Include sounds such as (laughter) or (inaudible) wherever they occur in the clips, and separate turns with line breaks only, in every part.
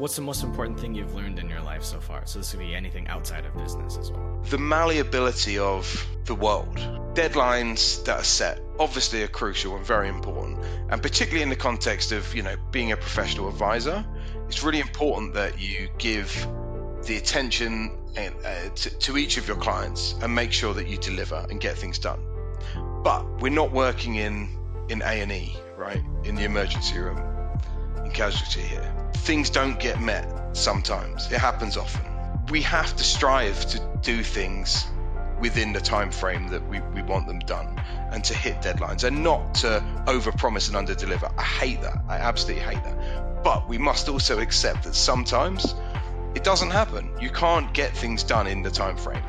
What's the most important thing you've learned in your life so far? So this could be anything outside of business as well.
The malleability of the world. Deadlines that are set obviously are crucial and very important. And particularly in the context of, you know, being a professional advisor, it's really important that you give the attention uh, to, to each of your clients and make sure that you deliver and get things done. But we're not working in in A&E, right? In the emergency room, in casualty here things don't get met sometimes. It happens often. We have to strive to do things within the time frame that we, we want them done and to hit deadlines and not to overpromise and underdeliver. I hate that. I absolutely hate that. But we must also accept that sometimes it doesn't happen. You can't get things done in the time frame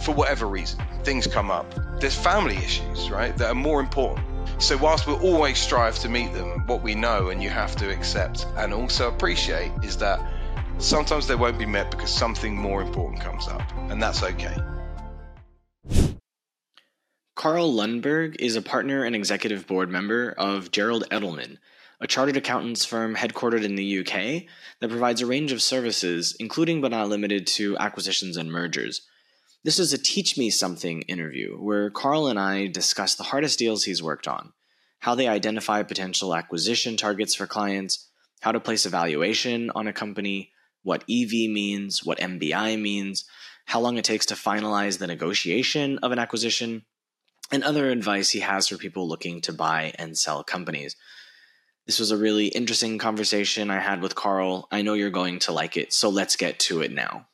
for whatever reason. Things come up. There's family issues, right, that are more important so, whilst we'll always strive to meet them, what we know and you have to accept and also appreciate is that sometimes they won't be met because something more important comes up, and that's okay.
Carl Lundberg is a partner and executive board member of Gerald Edelman, a chartered accountants firm headquartered in the UK that provides a range of services, including but not limited to acquisitions and mergers. This is a Teach Me Something interview where Carl and I discuss the hardest deals he's worked on, how they identify potential acquisition targets for clients, how to place a valuation on a company, what EV means, what MBI means, how long it takes to finalize the negotiation of an acquisition, and other advice he has for people looking to buy and sell companies. This was a really interesting conversation I had with Carl. I know you're going to like it, so let's get to it now.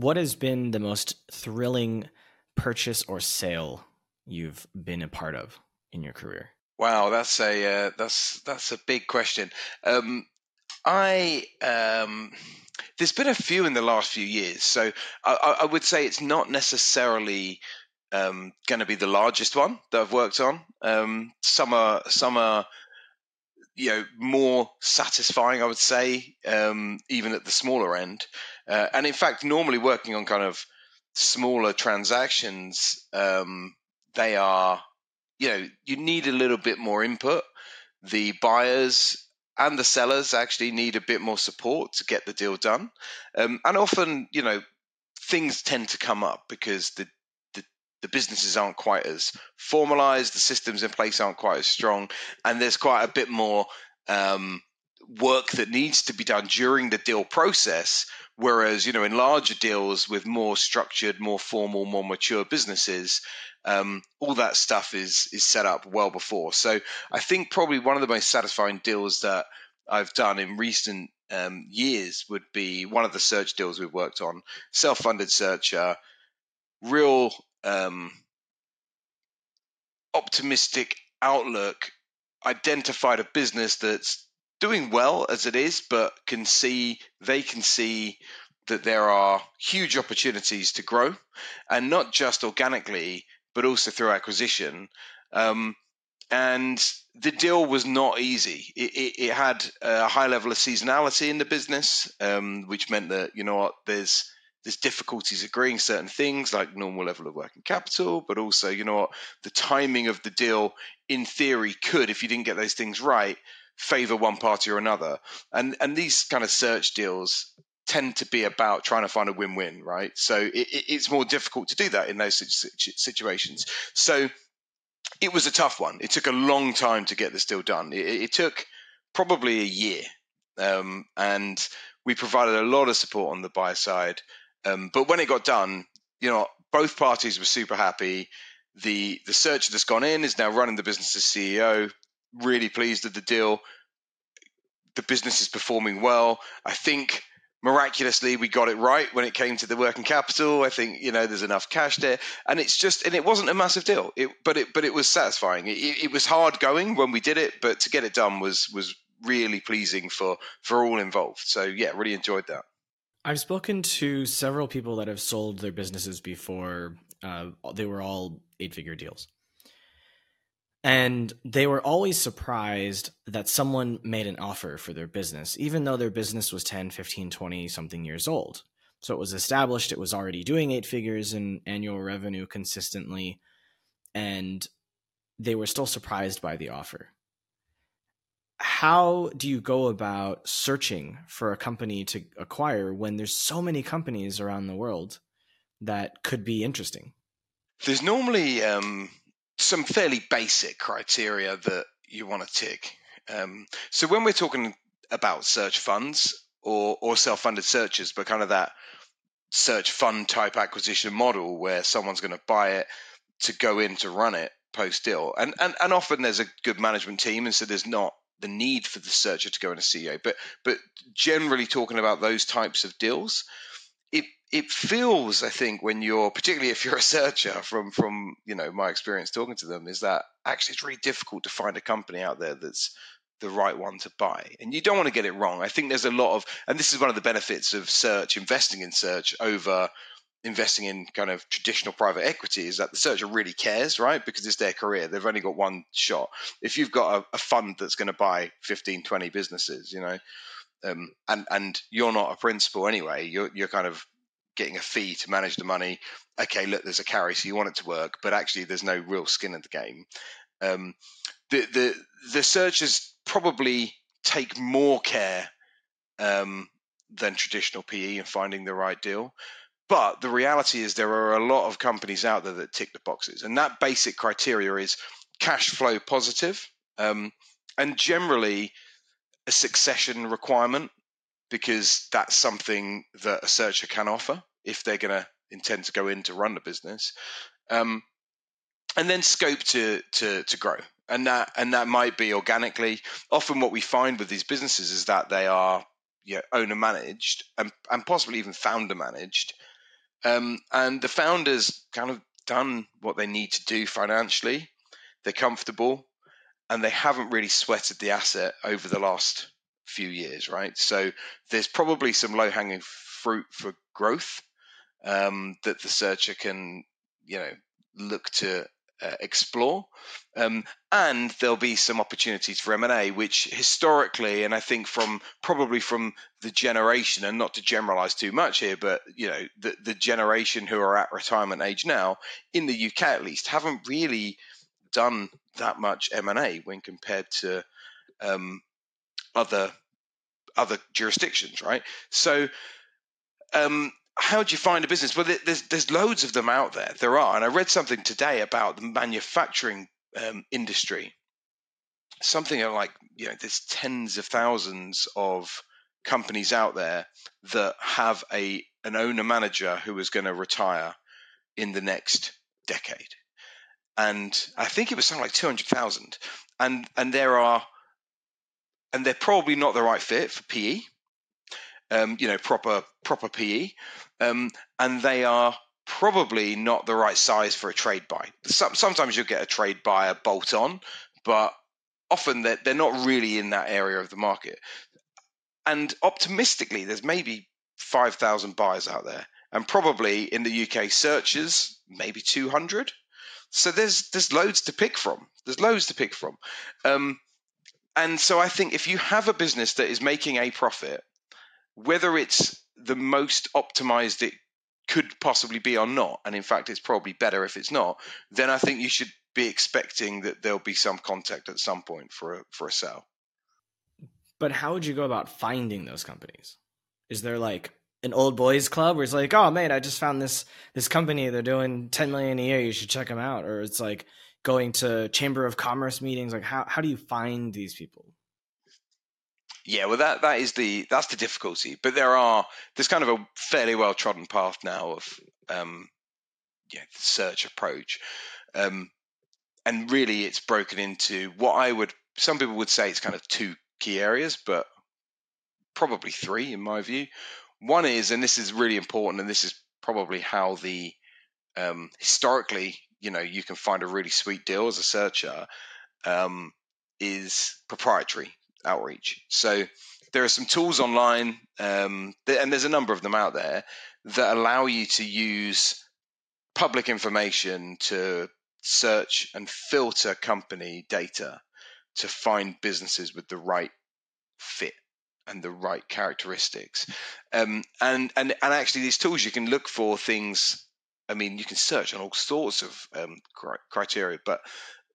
What has been the most thrilling purchase or sale you've been a part of in your career?
Wow, that's a uh, that's that's a big question. Um, I um, there's been a few in the last few years, so I, I would say it's not necessarily um, going to be the largest one that I've worked on. Um, some are some are you know more satisfying, I would say, um, even at the smaller end. Uh, and in fact, normally working on kind of smaller transactions, um, they are, you know, you need a little bit more input. The buyers and the sellers actually need a bit more support to get the deal done. Um, and often, you know, things tend to come up because the, the, businesses aren't quite as formalized, the systems in place aren't quite as strong, and there's quite a bit more um, work that needs to be done during the deal process Whereas, you know, in larger deals with more structured, more formal, more mature businesses, um, all that stuff is is set up well before. So I think probably one of the most satisfying deals that I've done in recent um, years would be one of the search deals we've worked on, self-funded searcher, real um, optimistic outlook, identified a business that's doing well as it is, but can see they can see that there are huge opportunities to grow, and not just organically, but also through acquisition. Um, and the deal was not easy. It, it, it, had a high level of seasonality in the business, um, which meant that you know what there's there's difficulties agreeing certain things like normal level of working capital, but also you know what the timing of the deal in theory could, if you didn't get those things right, favor one party or another. And and these kind of search deals tend to be about trying to find a win-win, right? So it, it's more difficult to do that in those situations. So it was a tough one. It took a long time to get this deal done. It, it took probably a year, um, and we provided a lot of support on the buy side. Um, but when it got done, you know, both parties were super happy. The the searcher that's gone in is now running the business as CEO really pleased with the deal. The business is performing well. I think miraculously we got it right when it came to the working capital. I think you know there's enough cash there, and it's just and it wasn't a massive deal. It, but it but it was satisfying. It, it was hard going when we did it, but to get it done was was really pleasing for for all involved. So yeah, really enjoyed that.
I've spoken to several people that have sold their businesses before. Uh, they were all eight figure deals. And they were always surprised that someone made an offer for their business, even though their business was 10, 15, 20 something years old. So it was established, it was already doing eight figures in annual revenue consistently, and they were still surprised by the offer. How do you go about searching for a company to acquire when there's so many companies around the world that could be interesting?
There's normally um, some fairly basic criteria that you want to tick. Um, so when we're talking about search funds or, or self-funded searches, but kind of that search fund type acquisition model where someone's going to buy it to go in to run it post deal, and, and and often there's a good management team, and so there's not the need for the searcher to go in a CEO. But but generally talking about those types of deals, it it feels, I think, when you're particularly if you're a searcher from from you know my experience talking to them, is that actually it's really difficult to find a company out there that's the right one to buy. And you don't want to get it wrong. I think there's a lot of, and this is one of the benefits of search, investing in search over investing in kind of traditional private equity is that the searcher really cares, right? Because it's their career. They've only got one shot. If you've got a, a fund that's going to buy 15, 20 businesses, you know, um, and and you're not a principal anyway. You're you're kind of getting a fee to manage the money. Okay, look, there's a carry, so you want it to work, but actually, there's no real skin in the game. Um, the the the searchers probably take more care um, than traditional PE in finding the right deal. But the reality is, there are a lot of companies out there that tick the boxes, and that basic criteria is cash flow positive, um, and generally a succession requirement because that's something that a searcher can offer if they're going to intend to go in to run the business. Um, and then scope to to to grow and that and that might be organically often what we find with these businesses is that they are you know, owner managed and, and possibly even founder managed um, and the founders kind of done what they need to do financially they're comfortable and they haven't really sweated the asset over the last few years, right? So there's probably some low hanging fruit for growth um, that the searcher can, you know, look to uh, explore, um, and there'll be some opportunities for M and A, which historically, and I think from probably from the generation, and not to generalize too much here, but you know, the, the generation who are at retirement age now in the UK at least haven't really done that much M and A when compared to um, other other jurisdictions, right? So, um, how do you find a business? Well, there's there's loads of them out there. There are, and I read something today about the manufacturing um, industry. Something like you know, there's tens of thousands of companies out there that have a an owner manager who is going to retire in the next decade and I think it was something like two hundred thousand, and and there are, and they're probably not the right fit for PE, um, you know, proper proper PE, um, and they are probably not the right size for a trade buy. Some, sometimes you'll get a trade buy a bolt on, but often they're, they're not really in that area of the market. And optimistically, there's maybe 5,000 buyers out there, and probably in the UK, searches maybe 200. So there's there's loads to pick from. There's loads to pick from. Um, and so I think if you have a business that is making a profit, whether it's the most optimized it could possibly be or not, and in fact it's probably better if it's not, then I think you should be expecting that there'll be some contact at some point for a for a sale.
But how would you go about finding those companies? Is there like an old boys club where it's like, oh man, I just found this this company. They're doing ten million a year. You should check them out. Or it's like going to chamber of commerce meetings. Like how how do you find these people?
Yeah, well, that that is the that's the difficulty. But there are there's kind of a fairly well trodden path now of um, yeah, search approach, um, and really it's broken into what I would some people would say it's kind of two key areas, but probably three in my view. One is, and this is really important, and this is probably how the um, historically, you know, you can find a really sweet deal as a searcher, um, is proprietary outreach. So there are some tools online, um, and there's a number of them out there that allow you to use public information to search and filter company data to find businesses with the right fit and the right characteristics. Um, and and and actually, these tools you can look for things. I mean, you can search on all sorts of um, criteria, but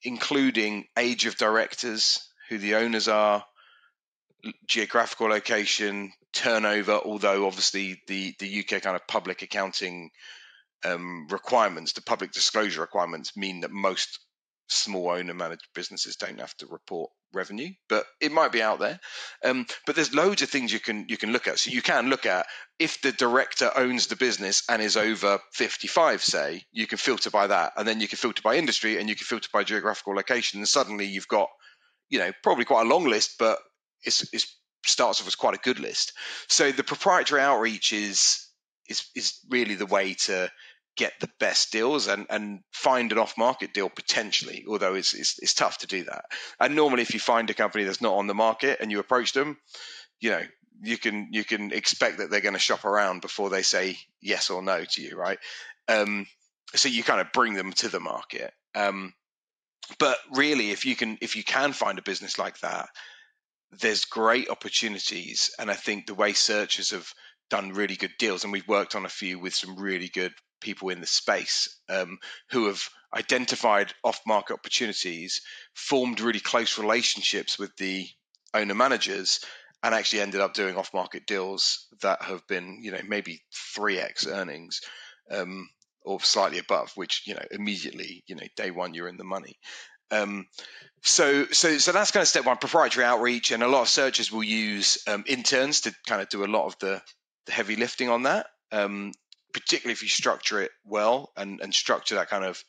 including age of directors, who the owners are, geographical location, turnover. Although obviously the the UK kind of public accounting um, requirements, the public disclosure requirements, mean that most small owner managed businesses don't have to report revenue, but it might be out there. Um, but there's loads of things you can you can look at. So you can look at if the director owns the business and is over 55, say, you can filter by that, and then you can filter by industry, and you can filter by geographical location, and suddenly you've got, you know, probably quite a long list, but it's, it starts off as quite a good list. So the proprietary outreach is is is really the way to get the best deals and, and find an off market deal potentially, although it's, it's, it's tough to do that. And normally, if you find a company that's not on the market and you approach them, you know you can you can expect that they're going to shop around before they say yes or no to you, right? Um, so you kind of bring them to the market. Um, but really, if you can if you can find a business like that, there's great opportunities, and I think the way searchers have done really good deals, and we've worked on a few with some really good people in the space um, who have identified off-market opportunities, formed really close relationships with the owner managers, and actually ended up doing off-market deals that have been, you know, maybe three x earnings. Um, or slightly above, which you know immediately, you know, day one you're in the money. Um, so, so, so that's kind of step one: proprietary outreach, and a lot of searchers will use um, interns to kind of do a lot of the, the heavy lifting on that. Um, particularly if you structure it well and, and structure that kind of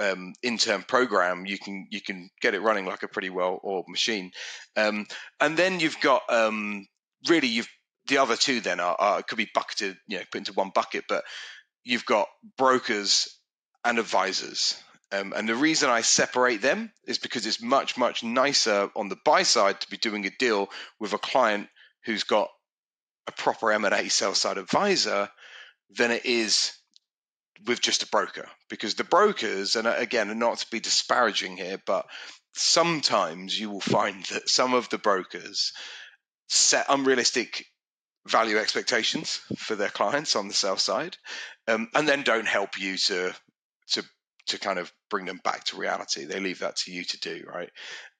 um, intern program, you can you can get it running like a pretty well oiled machine. Um, and then you've got um, really you've the other two then are, are could be bucketed you know put into one bucket, but you've got brokers and advisors. Um, and the reason I separate them is because it's much much nicer on the buy side to be doing a deal with a client who's got a proper M&A sell side advisor than it is with just a broker. Because the brokers and uh, again not to be disparaging here but sometimes you will find (laughs) that some of the brokers set unrealistic value expectations for their clients on the sell side um, and then don't help you to to to kind of bring them back to reality they leave that to you to do right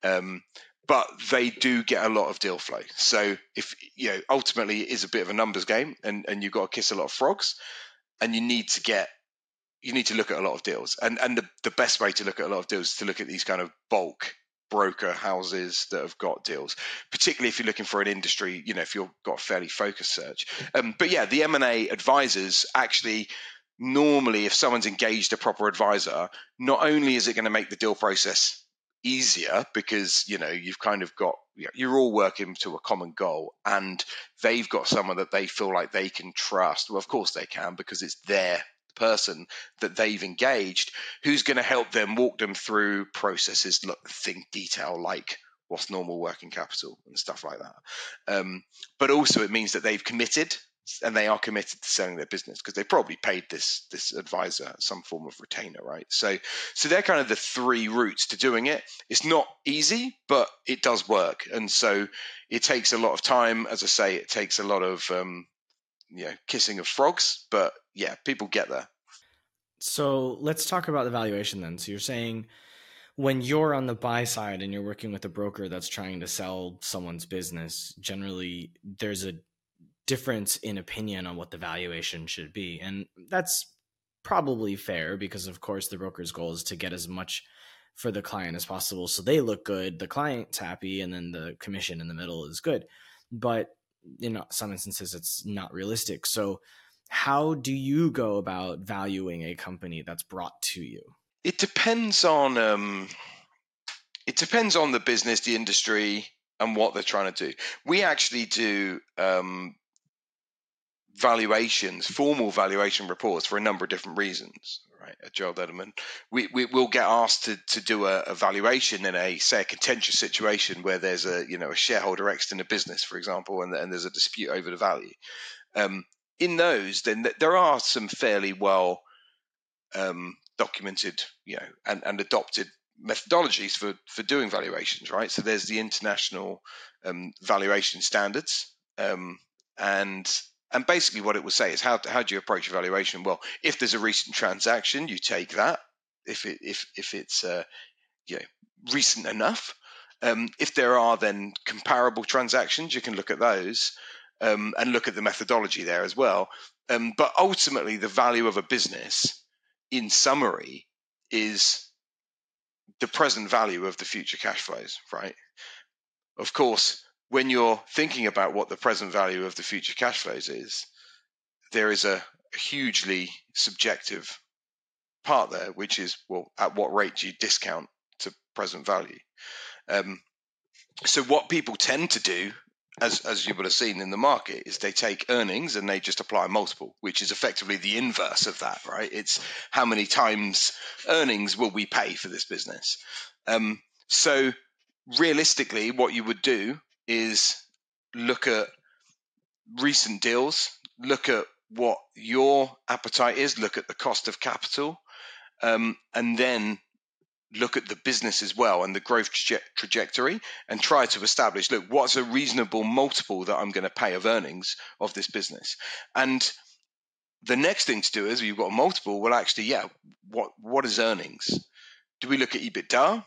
um, but they do get a lot of deal flow. So if you know, ultimately it is a bit of a numbers game, and and you've got to kiss a lot of frogs, and you need to get you need to look at a lot of deals. And and the, the best way to look at a lot of deals is to look at these kind of bulk broker houses that have got deals, particularly if you're looking for an industry, you know, if you've got a fairly focused search. Um, but yeah, the M&A advisors actually normally if someone's engaged a proper advisor, not only is it going to make the deal process easier because you know you've kind of got you're all working to a common goal and they've got someone that they feel like they can trust. Well of course they can because it's their person that they've engaged who's going to help them walk them through processes look think detail like what's normal working capital and stuff like that. Um, but also it means that they've committed and they are committed to selling their business because they probably paid this this advisor some form of retainer right? So so they're kind of the three routes to doing it. It's not easy but it does work. And so it takes a lot of time. As i say it takes a lot of um you know kissing of frogs but yeah people get there.
So let's talk about the valuation then. So you're saying when you're on the buy side and you're working with a broker that's trying to sell someone's business generally there's a difference in opinion on what the valuation should be. And that's probably fair because, of course, the broker's goal is to get as much for the client as possible. So they look good, the client's happy, and then the commission in the middle is good. But in some instances, it's not realistic. So, how do you go about valuing a company that's brought to you?
It depends on um, it depends on the business, the industry, and what they're trying to do. We actually do um, valuations, formal valuation reports for a number of different reasons. Right, at Gerald Edelman, we, we will get asked to, to do a, a, valuation in a say a contentious situation where there's a you know a shareholder exiting a business, for example, and, and there's a dispute over the value. Um, in those, then there are some fairly well um, documented, you know, and, and adopted methodologies for for doing valuations. Right, so there's the international um, valuation standards, um, and and basically, what it will say is how how do you approach evaluation? Well, if there's a recent transaction, you take that. If it if if it's uh, you know recent enough, Um, if there are then comparable transactions, you can look at those um, and look at the methodology there as well. Um, but ultimately, the value of a business, in summary, is the present value of the future cash flows, right? Of course, when you're thinking about what the present value of the future cash flows is, there is a hugely subjective part there, which is well, at what rate do you discount to present value? Um, so what people tend to do, as as you would have seen in the market, is they take earnings and they just apply a multiple, which is effectively the inverse of that, right? It's how many times earnings will we pay for this business? Um, so realistically, what you would do is look at recent deals, look at what your appetite is, look at the cost of capital, um, and then look at the business as well and the growth traje- trajectory and try to establish look what's a reasonable multiple that i'm going to pay of earnings of this business? And the next thing to do is you've got a multiple well actually yeah what what is earnings? Do we look at ebitda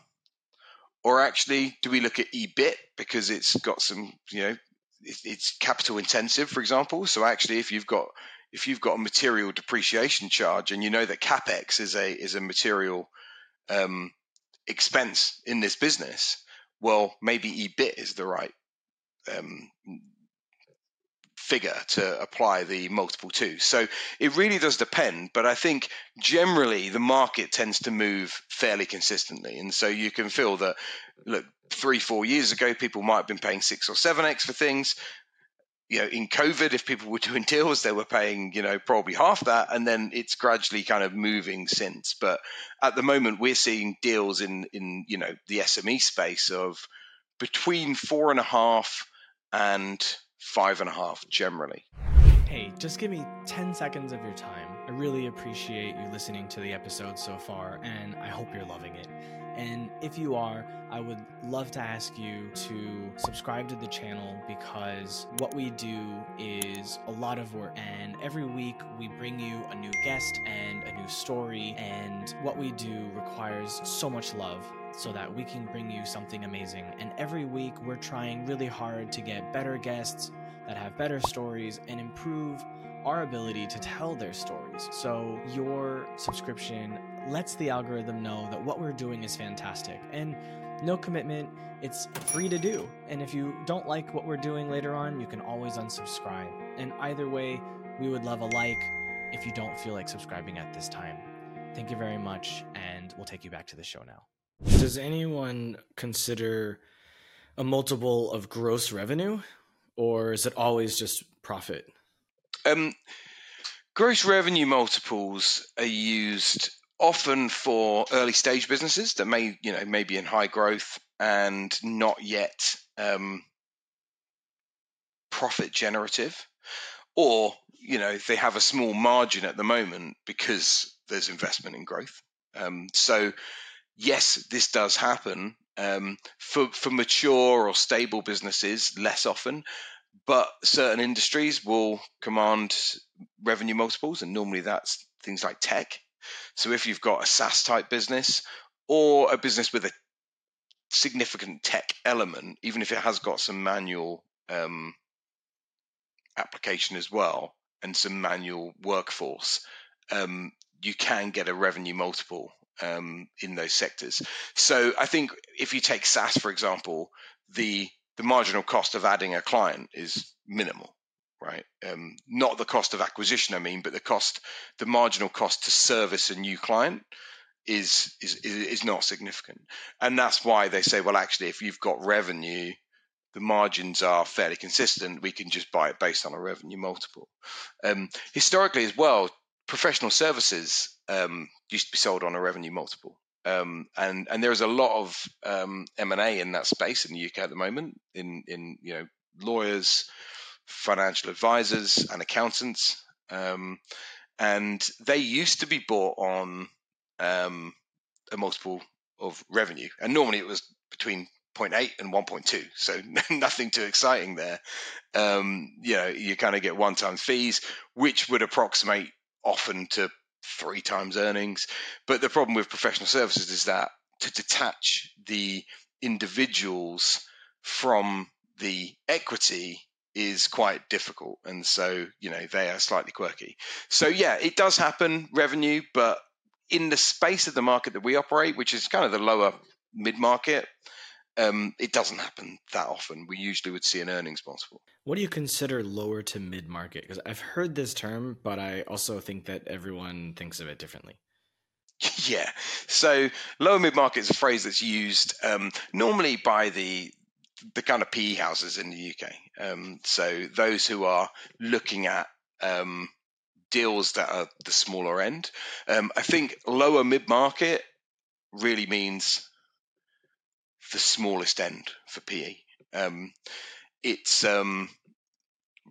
or actually do we look at ebit? Because it's got some you know it's capital intensive for example. So actually if you've got if you've got a material depreciation charge and you know that capex is a is a material um, expense in this business, well, maybe EBIT is the right um, figure to apply the multiple to. So it really does depend, but I think generally the market tends to move fairly consistently. And so you can feel that, look, three, four years ago, people might have been paying six or seven X for things you know, in COVID, if people were (laughs) doing deals, they were paying, you know, probably half that, and then it's gradually kind of moving since. But at the moment, we're seeing deals in in you know the SME space of between four and a half and five and a half generally.
Hey, just give me 10 seconds of your time. I really appreciate you listening to the episode so far, and I hope you're loving it. And if you are, I would love to ask you to subscribe to the channel because what we do is a lot of work. And every week we bring you a new guest and a new story. And what we do requires so much love so that we can bring you something amazing. And every week we're trying really hard to get better guests that have better stories and improve our ability to tell their stories. So your subscription lets the algorithm know that what we're doing is fantastic. And no commitment, it's free to do. And if you don't like what we're doing later on, you can always unsubscribe. And either way, we would love a like if you don't feel like subscribing at this time. Thank you very much, and we'll take you back to the show now. Does anyone consider a multiple of gross revenue, or is it always just profit?
Um, gross revenue multiples are used often for early stage businesses that may you know maybe in high growth and not yet um, profit generative or you know they have a small margin at the moment because there's investment in growth um, so yes this does happen um, for for mature or stable businesses less often but certain industries will command revenue multiples and normally that's things like tech. So if you've got a SaaS type business or a business with a significant tech element, even if it has got some manual um, application as well and some manual workforce, um, you can get a revenue multiple um, in those sectors. So I think if you take SaaS, for example, the the marginal cost of adding a client is minimal right? Um, not the cost of acquisition, I mean, but the cost, the marginal cost to service a new client is is is not significant, and that's why they say, well, actually, if you've got revenue, the margins are fairly consistent. We can just buy it based on a revenue multiple. Um, historically, as well, professional services um, used to be sold on a revenue multiple. Um, and and there's a lot of um, M and A in that space in the UK at the moment. In in you know lawyers, financial advisors and accountants. Um, and they used to be bought on um, a multiple of revenue. And normally it was between 0.8 and 1.2. So (laughs) nothing too exciting there. Um, you know, you kind of get one time fees, which would approximate often to three times earnings. But the problem with professional services is that to detach the individuals from the equity is quite difficult. And so, you know, they are slightly quirky. So, yeah, it does happen, revenue, but in the space of the market that we operate, which is kind of the lower mid market, um, it doesn't happen that often. We usually would see an earnings multiple.
What do you consider lower to mid market? Because I've heard this term, but I also think that everyone thinks of it differently. (laughs)
Yeah. So lower mid market is a phrase that's used um, normally by the the kind of PE houses in the UK. Um, so those who are looking at um, deals that are the smaller end. Um, I think lower mid market really means the smallest end for PE. Um, it's um,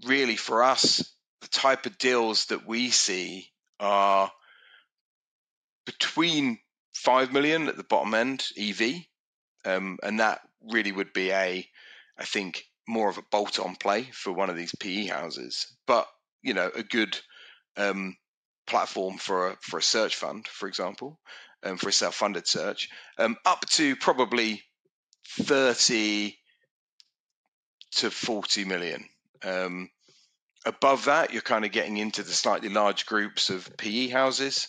really for us the type of deals that we see are between five million at the bottom end EV, um, and that really would be a, I think, more of a bolt-on play for one of these PE houses. But you know, a good um, platform for a for a search fund, for example, um, for a self-funded search, um, up to probably thirty to forty million. Um, above that, you're kind of getting into the slightly large groups of PE houses.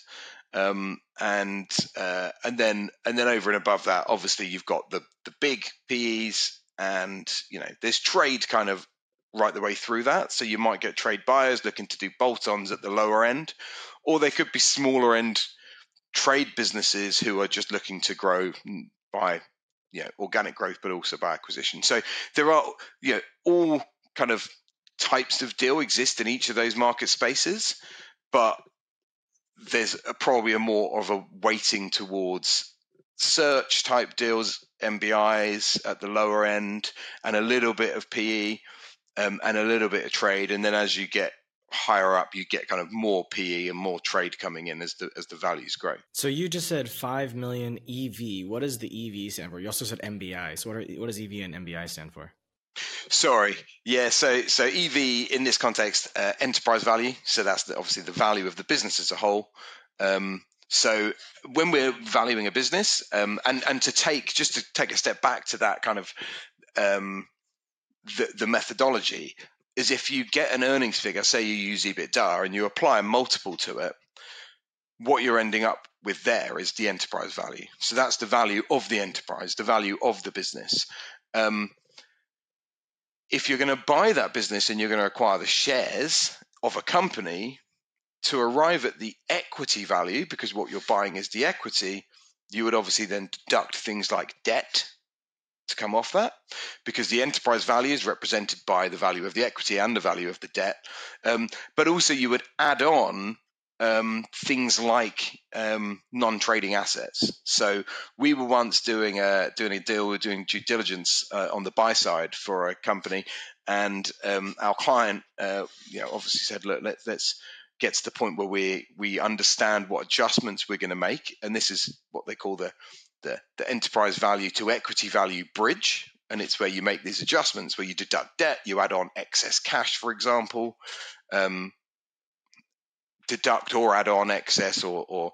Um, and uh, and then and then over and above that, obviously you've got the the big PEs, and you know there's trade kind of right the way through that. So you might get trade buyers looking to do bolt-ons at the lower end, or they could be smaller end trade businesses who are just looking to grow by you know, organic growth, but also by acquisition. So there are you know all kind of types of deal exist in each of those market spaces, but there's a, probably a more of a weighting towards search type deals, MBIs at the lower end, and a little bit of PE, um, and a little bit of trade. And then as you get higher up, you get kind of more PE and more trade coming in as the as the values grow.
So you just said five million EV. What does the EV stand for? You also said MBI. So what are, what does EV and MBI stand for?
Sorry, yeah. So so EV in this context, uh, enterprise value. So that's the, obviously the value of the business as a whole. Um, so when we're valuing a business, um, and and to take just to take a step back to that kind of um, the, the methodology is if you get an earnings figure, say you use EBITDA, and you apply a multiple to it, what you're ending up with there is the enterprise value. So that's the value of the enterprise, the value of the business. Um, if you're going to buy that business and you're going to acquire the shares of a company to arrive at the equity value, because what you're buying is the equity, you would obviously then deduct things like debt to come off that because the enterprise value is represented by the value of the equity and the value of the debt. Um, but also, you would add on um, things like um, non-trading assets. So we were once doing a doing a deal, we were doing due diligence uh, on the buy side for a company, and um, our client, uh, you know, obviously said, "Look, let, let's." get to the point where we we understand what adjustments we're going to make and this is what they call the the, the enterprise value to equity value bridge. And it's where you make these adjustments where you deduct debt, you add on excess cash, for example, um, deduct or add on excess or, or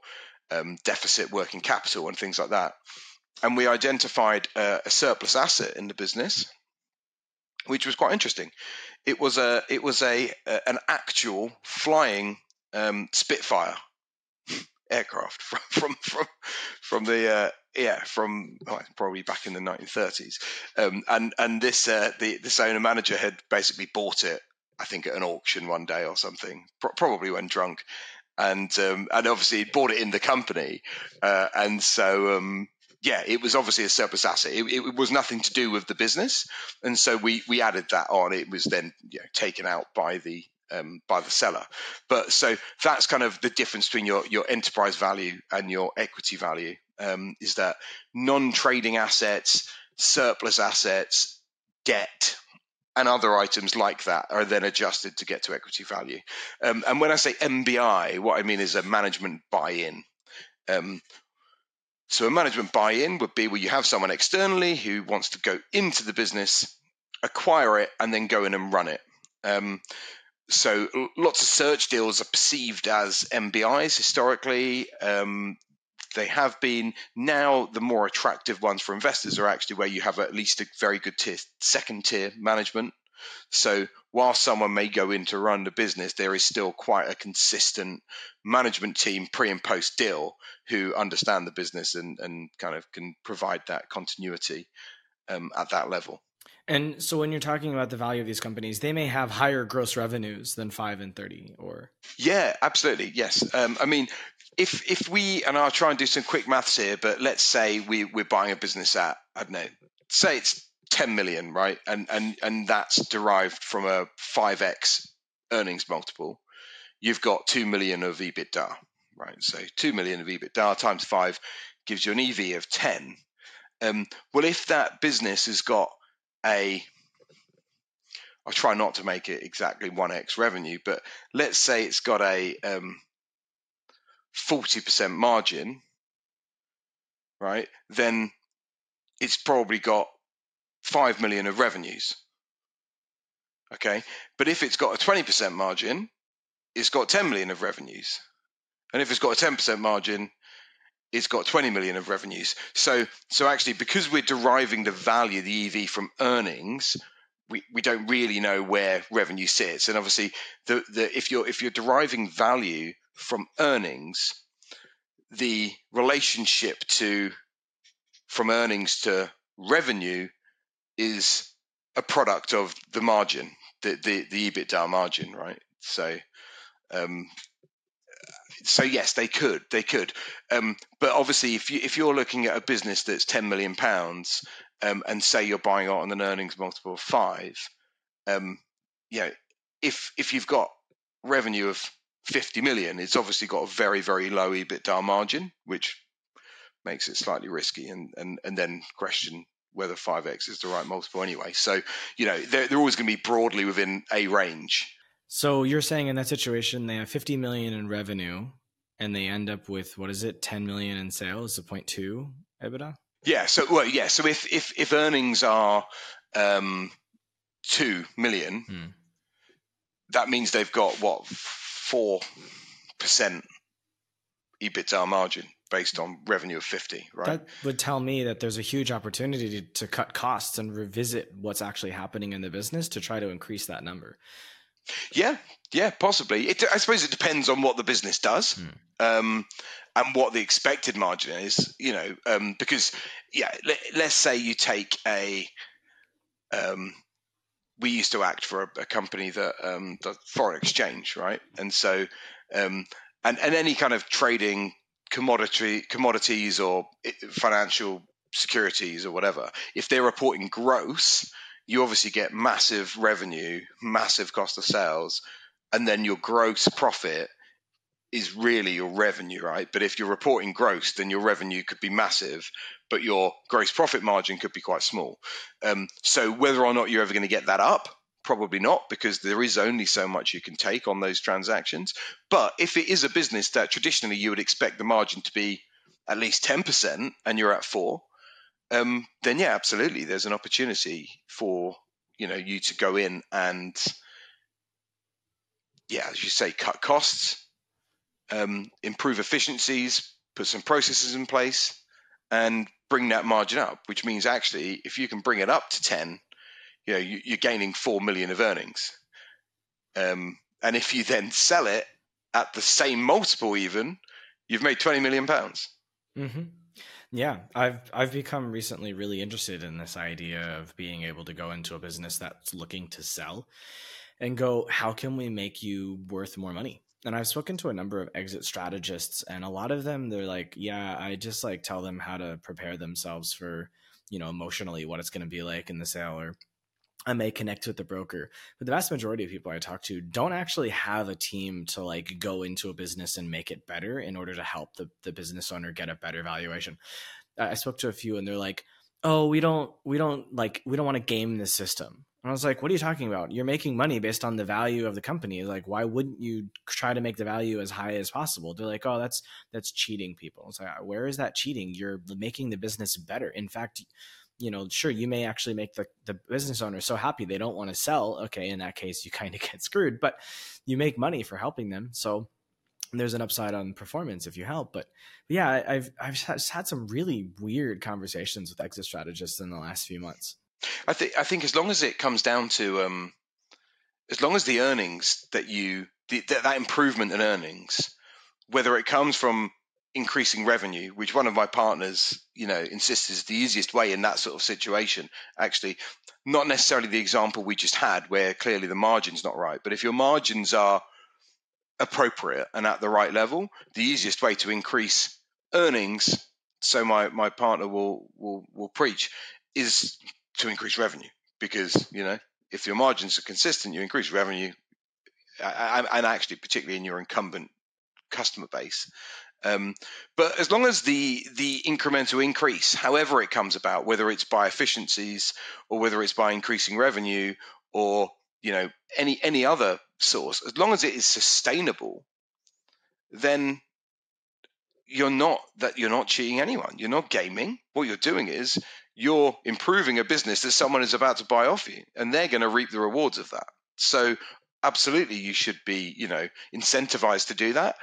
um, deficit working capital and things like that. And we identified a surplus asset in the business, which was quite interesting. It was a it was a, a an actual flying um, Spitfire (laughs) aircraft (laughs) from from from from the uh, yeah from well, probably back in the 1930s um, and and this uh, the this owner manager had basically bought it I think at an auction one day or something pro- probably when drunk and um, and obviously he bought it in the company uh, and so um, yeah, it was obviously a surplus asset. It, it, was nothing to do with the business, and so we we added that on. It was then you know, taken out by the um, by the seller. But so that's kind of the difference between your your enterprise value and your equity value um, is that non-trading assets, surplus assets, debt, and other items like that are then adjusted to get to equity value. Um, and when I say MBI, what I mean is a management buy-in. Um, so a management buy-in would be where you have someone externally who wants to go into the business, acquire it, and then go in and run it. Um, so lots of search deals are perceived as MBIs historically. Um, they have been. Now, the more attractive ones for investors are actually where you have at least a very good tier, second tier management. So, while someone may go in to run the business, there is still quite a consistent management team pre and post deal who understand the business and, and kind of can provide that continuity um, at that level.
And so when you're talking about the value of these companies, they may have higher gross revenues than 5 and 30 or
Yeah, absolutely. Yes. Um, I mean, if if we and I'll try and do some quick maths here, but let's say we we're buying a business at I don't know, say it's 10 million, right? And and and that's derived from a 5x earnings multiple. You've got 2 million of EBITDA, right? So 2 million of EBITDA times 5 gives you an EV of 10. Um, well, if that business has got a I'll try not to make it exactly 1x revenue, but let's say it's got a um, 40% margin, right? Then it's probably got 5 million of revenues. Okay. But if it's got a 20% margin, it's got 10 million of revenues. And if it's got a 10% margin, it's got 20 million of revenues. So, so actually, because we're deriving the value, the EV, from earnings, we, we don't really know where revenue sits. And obviously, the, the if you're if you're deriving value from earnings, the relationship to from earnings to revenue is a product of the margin, the the, the EBITDA margin, right? So um, so yes, they could, they could. Um, but obviously, if you if you're looking at a business that's ten million pounds, um, and say you're buying on an earnings multiple of five, um, you know, if if you've got revenue of fifty million, it's obviously got a very very low EBITDA margin, which makes it slightly risky, and and and then question whether 5x is the right multiple anyway. So, you know, they're, they're always going to be broadly within a range.
So you're saying in that situation they have 50 million in revenue and they end up with what is it 10 million in sales, a 0.2 EBITDA?
Yeah, so well yeah, so if if if earnings are um 2 million, hmm. that means they've got what 4% EBITDA margin based on revenue of 50, right?
That would tell me that there's a huge opportunity to, to cut costs and revisit what's actually happening in the business to try to increase that number.
Yeah, yeah, possibly. It, I suppose it depends on what the business does hmm. um, and what the expected margin is. You know, um, because yeah, let, us say you take a. Um, we used to act for a, a company that um, does foreign exchange, right? And so, um, and and any kind of trading commodity commodities or eh, financial securities or whatever, if they're reporting gross, you obviously get massive revenue, massive cost of sales, and then your gross profit is really your revenue, right? But if you're reporting gross, then your revenue could be massive, but your gross profit margin could be quite small. Um, so whether or not you're ever going to get that up, probably not, because there is only so much you can take on those transactions. But if it is a business that traditionally you would expect the margin to be at least 10% and you're at four, um, then yeah, absolutely, there's an opportunity for you know you to go in and yeah, as you say, cut costs, um, improve efficiencies, put some processes in place, and bring that margin up. Which means actually, if you can bring it up to ten, you know you, are gaining four million of earnings. Um, and if you then sell it at the same multiple, even you've made twenty million pounds.
Mm-hmm. Yeah, I've I've become recently really interested in this idea of being able to go into a business that's looking to sell and go, how can we make you worth more money? And I've spoken to a number of exit strategists and a lot of them they're like, yeah, I just like tell them how to prepare themselves for, you know, emotionally what it's going to be like in the sale or I may connect with the broker. But the vast majority of people I talk to don't actually have a team to like go into a business and make it better in order to help the, the business owner get a better valuation. I spoke to a few and they're like, oh, we don't, we don't like, we don't want to game the system. And I was like, what are you talking about? You're making money based on the value of the company. Like, why wouldn't you try to make the value as high as possible? They're like, oh, that's, that's cheating people. It's like, where is that cheating? You're making the business better. In fact, you know, sure, you may actually make the, the business owner so happy they don't want to sell. Okay, in that case, you kind of (laughs) get screwed, but you make money for helping them. So there's an upside on performance if you help. But, yeah, I've I've had some really weird conversations with exit strategists in the last few months.
I think I think as long as it comes down to um, as long as the earnings that you the, that improvement in earnings, whether it comes from increasing revenue, which one of my partners, you know, insists is the easiest way in that sort of situation. Actually, not necessarily the example we just had, where clearly the margin's not right, but if your margins are appropriate and at the right level, the easiest way to increase earnings, so my my partner will will will preach, is to increase revenue because you know if your margins are consistent, you increase revenue, and actually particularly in your incumbent customer base. Um, but as long as the the incremental increase, however it comes about, whether it's by efficiencies or whether it's by increasing revenue or you know any any other source, as long as it is sustainable, then you're not that you're not cheating anyone. You're not gaming. What you're doing is you're improving a business that someone is about to buy off you, and they're going to reap the rewards of that. So absolutely you should be you know incentivized to do that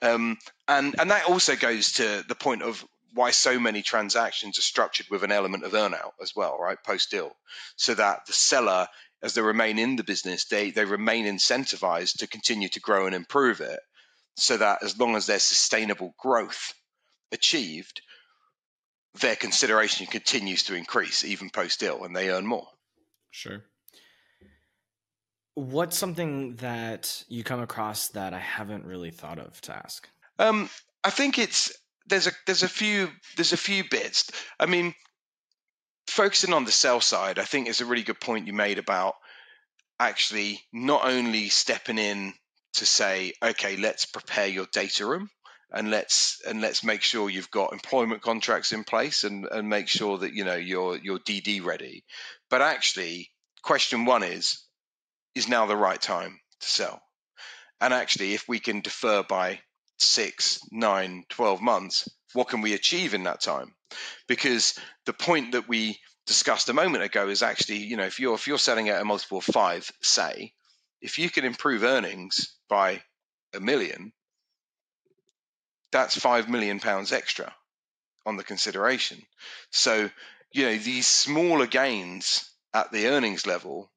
um, and and that also goes to the point of why so many transactions are structured with an element of earnout as well, right? Post deal, so that the seller, as they remain in the business, they they remain incentivized to continue to grow and improve it, so that as long as there's sustainable growth achieved, their consideration continues to increase even post deal, and they earn more.
Sure. What's something that you come across that I haven't really thought of to ask?
Um, I think it's there's a there's a few there's a few bits. I mean, focusing on the sell side, I think is a really good point you made about actually not only stepping in to say, okay, let's prepare your data room and let's and let's make sure you've got employment contracts in place and and make sure that you know you're you're DD ready. But actually, question one is is now the right time to sell. And actually, if we can defer by six, nine, 12 months, what can we achieve in that time? Because the point that we discussed a moment ago is actually, you know, if you're if you're selling at a multiple of five, say, if you can improve earnings by a million, that's five million pounds extra on the consideration. So, you know, these smaller gains at the earnings level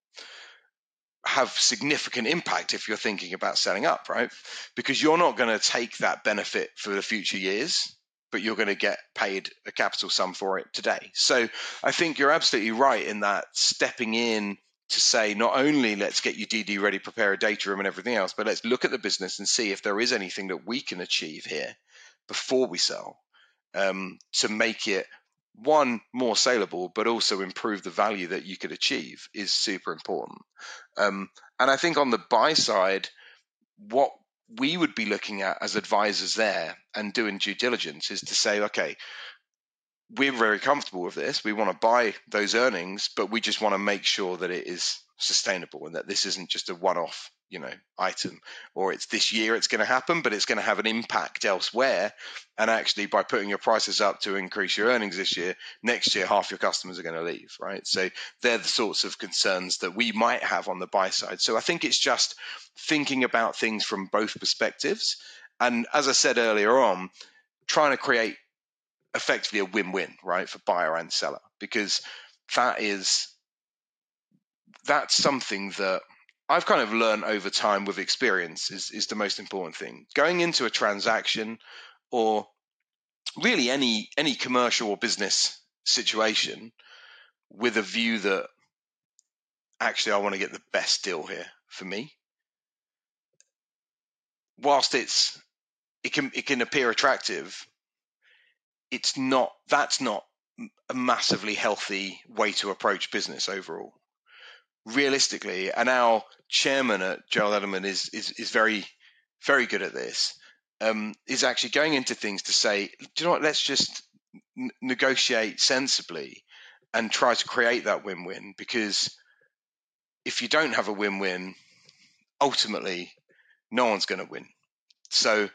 have significant impact if you're thinking about setting up, right? Because you're not going to take that benefit for the future years, but you're going to get paid a capital sum for it today. So I think you're absolutely right in that stepping in to say not only let's get you DD ready, prepare a data room and everything else, but let's look at the business and see if there is anything that we can achieve here before we sell um, to make it one more saleable but also improve the value that you could achieve is super important. Um, and i think on the buy side what we would be looking at as advisors there and doing due diligence is to say okay we're very comfortable with this. We want to buy those earnings but we just want to make sure that it is sustainable and that this isn't just a one-off you know item or it's this year it's going to happen but it's going to have an impact elsewhere. And actually by putting your prices up to increase your earnings this year next year half your customers are going to leave right? So they're the sorts of concerns that we might have on the buy side. So i think it's just thinking about things from both perspectives. And as i said earlier on trying to create effectively a win-win right for buyer and seller because that is that's something that I've kind of learned over time with experience is, is the most important thing. Going into a transaction or really any any commercial or business situation with a view that actually I want to get the best deal here for me. Whilst it's it can it can appear attractive, it's not that's not a massively healthy way to approach business overall realistically, and our chairman at Gerald Edelman is is is very very good at this. Um, is actually going into things to say, do you know what? Let's just n- negotiate sensibly and try to create that win-win. Because if you don't have a win-win, ultimately, no one's going to win. So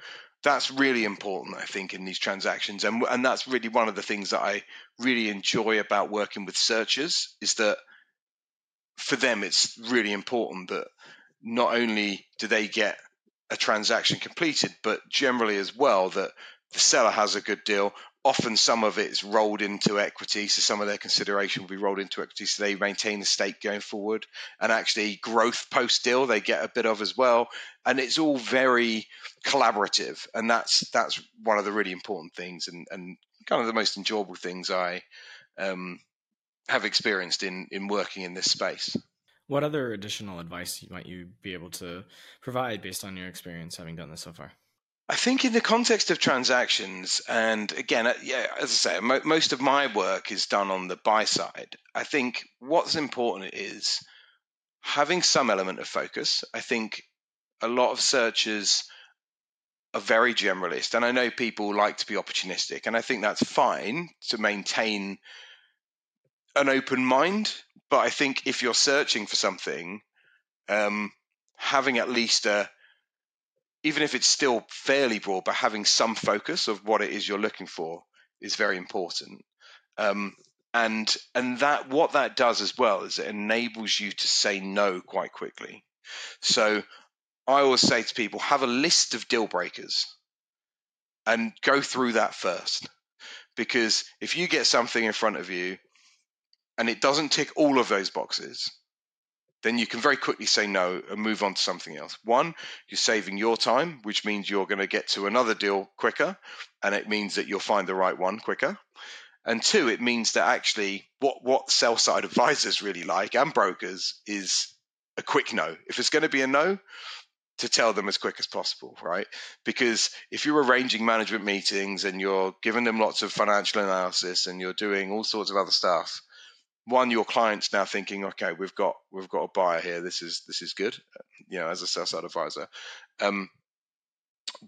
that's really important, I think, in these transactions, and and that's really one of the things that I really enjoy about working with searchers is that for them, it's really important that not only do they get a transaction completed, but generally as well that the seller has a good deal. Often some of it is rolled into equity, so some of their consideration will be rolled into equity, so they maintain the stake going forward. And actually, growth post deal they get a bit of as well, and it's all very collaborative, and that's that's one of the really important things, and and kind of the most enjoyable things I um, have experienced in in working in this space.
What other additional advice might you be able to provide based on your experience having done this so far?
I think in the context of transactions, and again, uh, yeah, as I say, mo- most of my work is done on the buy side. I think what's important is having some element of focus. I think a lot of searchers are very generalist, and I know people like to be opportunistic, and I think that's fine to maintain an open mind. But I think if you're searching for something, um, having at least a even if it's still fairly broad, but having some focus of what it is you're looking for is very important. Um, and and that what that does as well is it enables you to say no quite quickly. So I always say to people, have a list of deal breakers and go through that first. Because if you get something in front of you and it doesn't tick all of those boxes, then you can very quickly say no and move on to something else. One, you're saving your time, which means you're going to get to another deal quicker, and it means that you'll find the right one quicker. And two, it means that actually what what sell side (laughs) advisors really like and brokers is a quick no. If it's going to be a no, to tell them as quick as possible, right? Because if you're arranging management meetings and you're giving them lots of financial analysis and you're doing all sorts of other stuff, one your client's now thinking okay we've got we've got a buyer here. This is this is good you know as a sell side advisor. Um,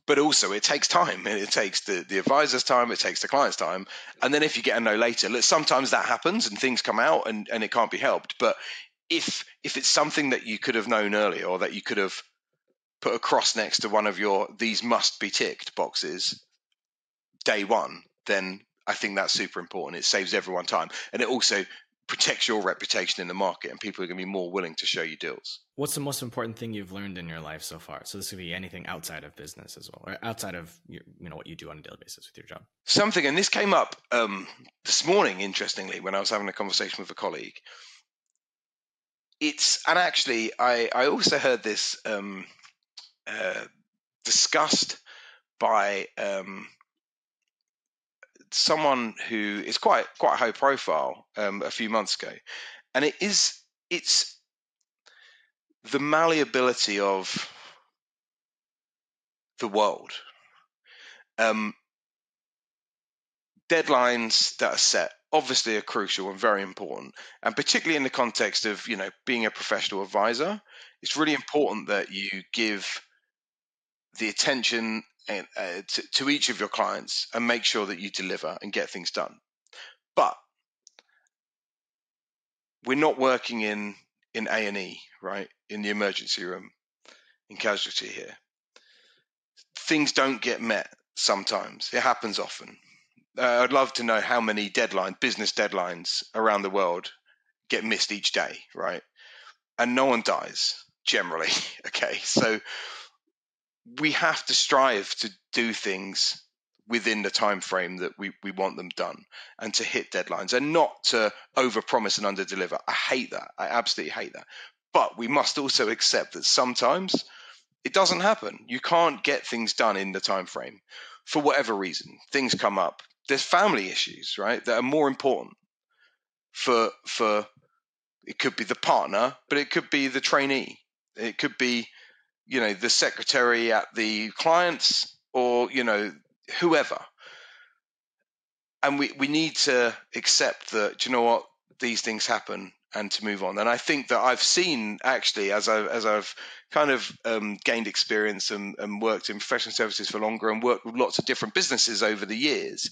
but also it takes time. (laughs) It takes the, the advisor's time. It takes the client's time. And then if you get a no later sometimes that happens and things come out and, and it can't be helped. But if if it's something that you could have known earlier or that you could have put a cross next to one of your these must be ticked boxes day one then I think that's super important. It saves everyone time, and it also protects your reputation in the market and people are going to be more willing to show you deals.
What's the most important thing you've learned in your life so far? So this could be anything outside of business as well, or outside of your, you know what you do on a daily basis with your job.
Something, and this came up um, this morning, interestingly, when I was having a conversation with a colleague. It's and actually, I I also heard this um, uh, discussed by um, someone who is quite quite high profile um, a few months ago, and it is it's the malleability of the world. Um, deadlines that are set obviously are crucial and very important, and particularly in the context of you know being a professional advisor, it's really important that you give the attention uh, to, to each of your clients and make sure that you deliver and get things done. But we're not working in in A and E, right? In the emergency room, in casualty here. Things don't get met sometimes. It happens often. Uh, I'd love to know how many deadline business deadlines around the world get missed each day, right? And no one dies generally. (laughs) okay, so we have to strive to do things within the time frame that we, we want them done and to hit deadlines and not to overpromise and underdeliver. I hate that. I absolutely hate that. But we must also accept that sometimes it doesn't happen. You can't get things done in the time frame for whatever reason. Things come up. There's family issues, right, that are more important for for it could be the partner, but it could be the trainee. It could be you know the secretary at the clients or you know whoever. And we, we need to accept that you know what these things happen and to move on. And i think that i've seen actually as i've as i've kind of um, gained experience and, and worked in professional services for longer and worked with lots of different businesses over the years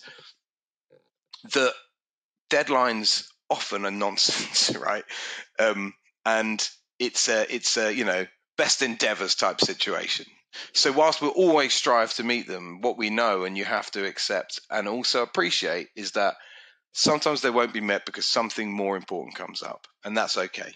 that deadlines often are nonsense (laughs) right? Um, and it's a it's a you know best endeavors type situation. So, whilst we'll always strive to meet them, what we know and you have to accept and also appreciate is that sometimes they won't be met because something more important comes up, and that's okay.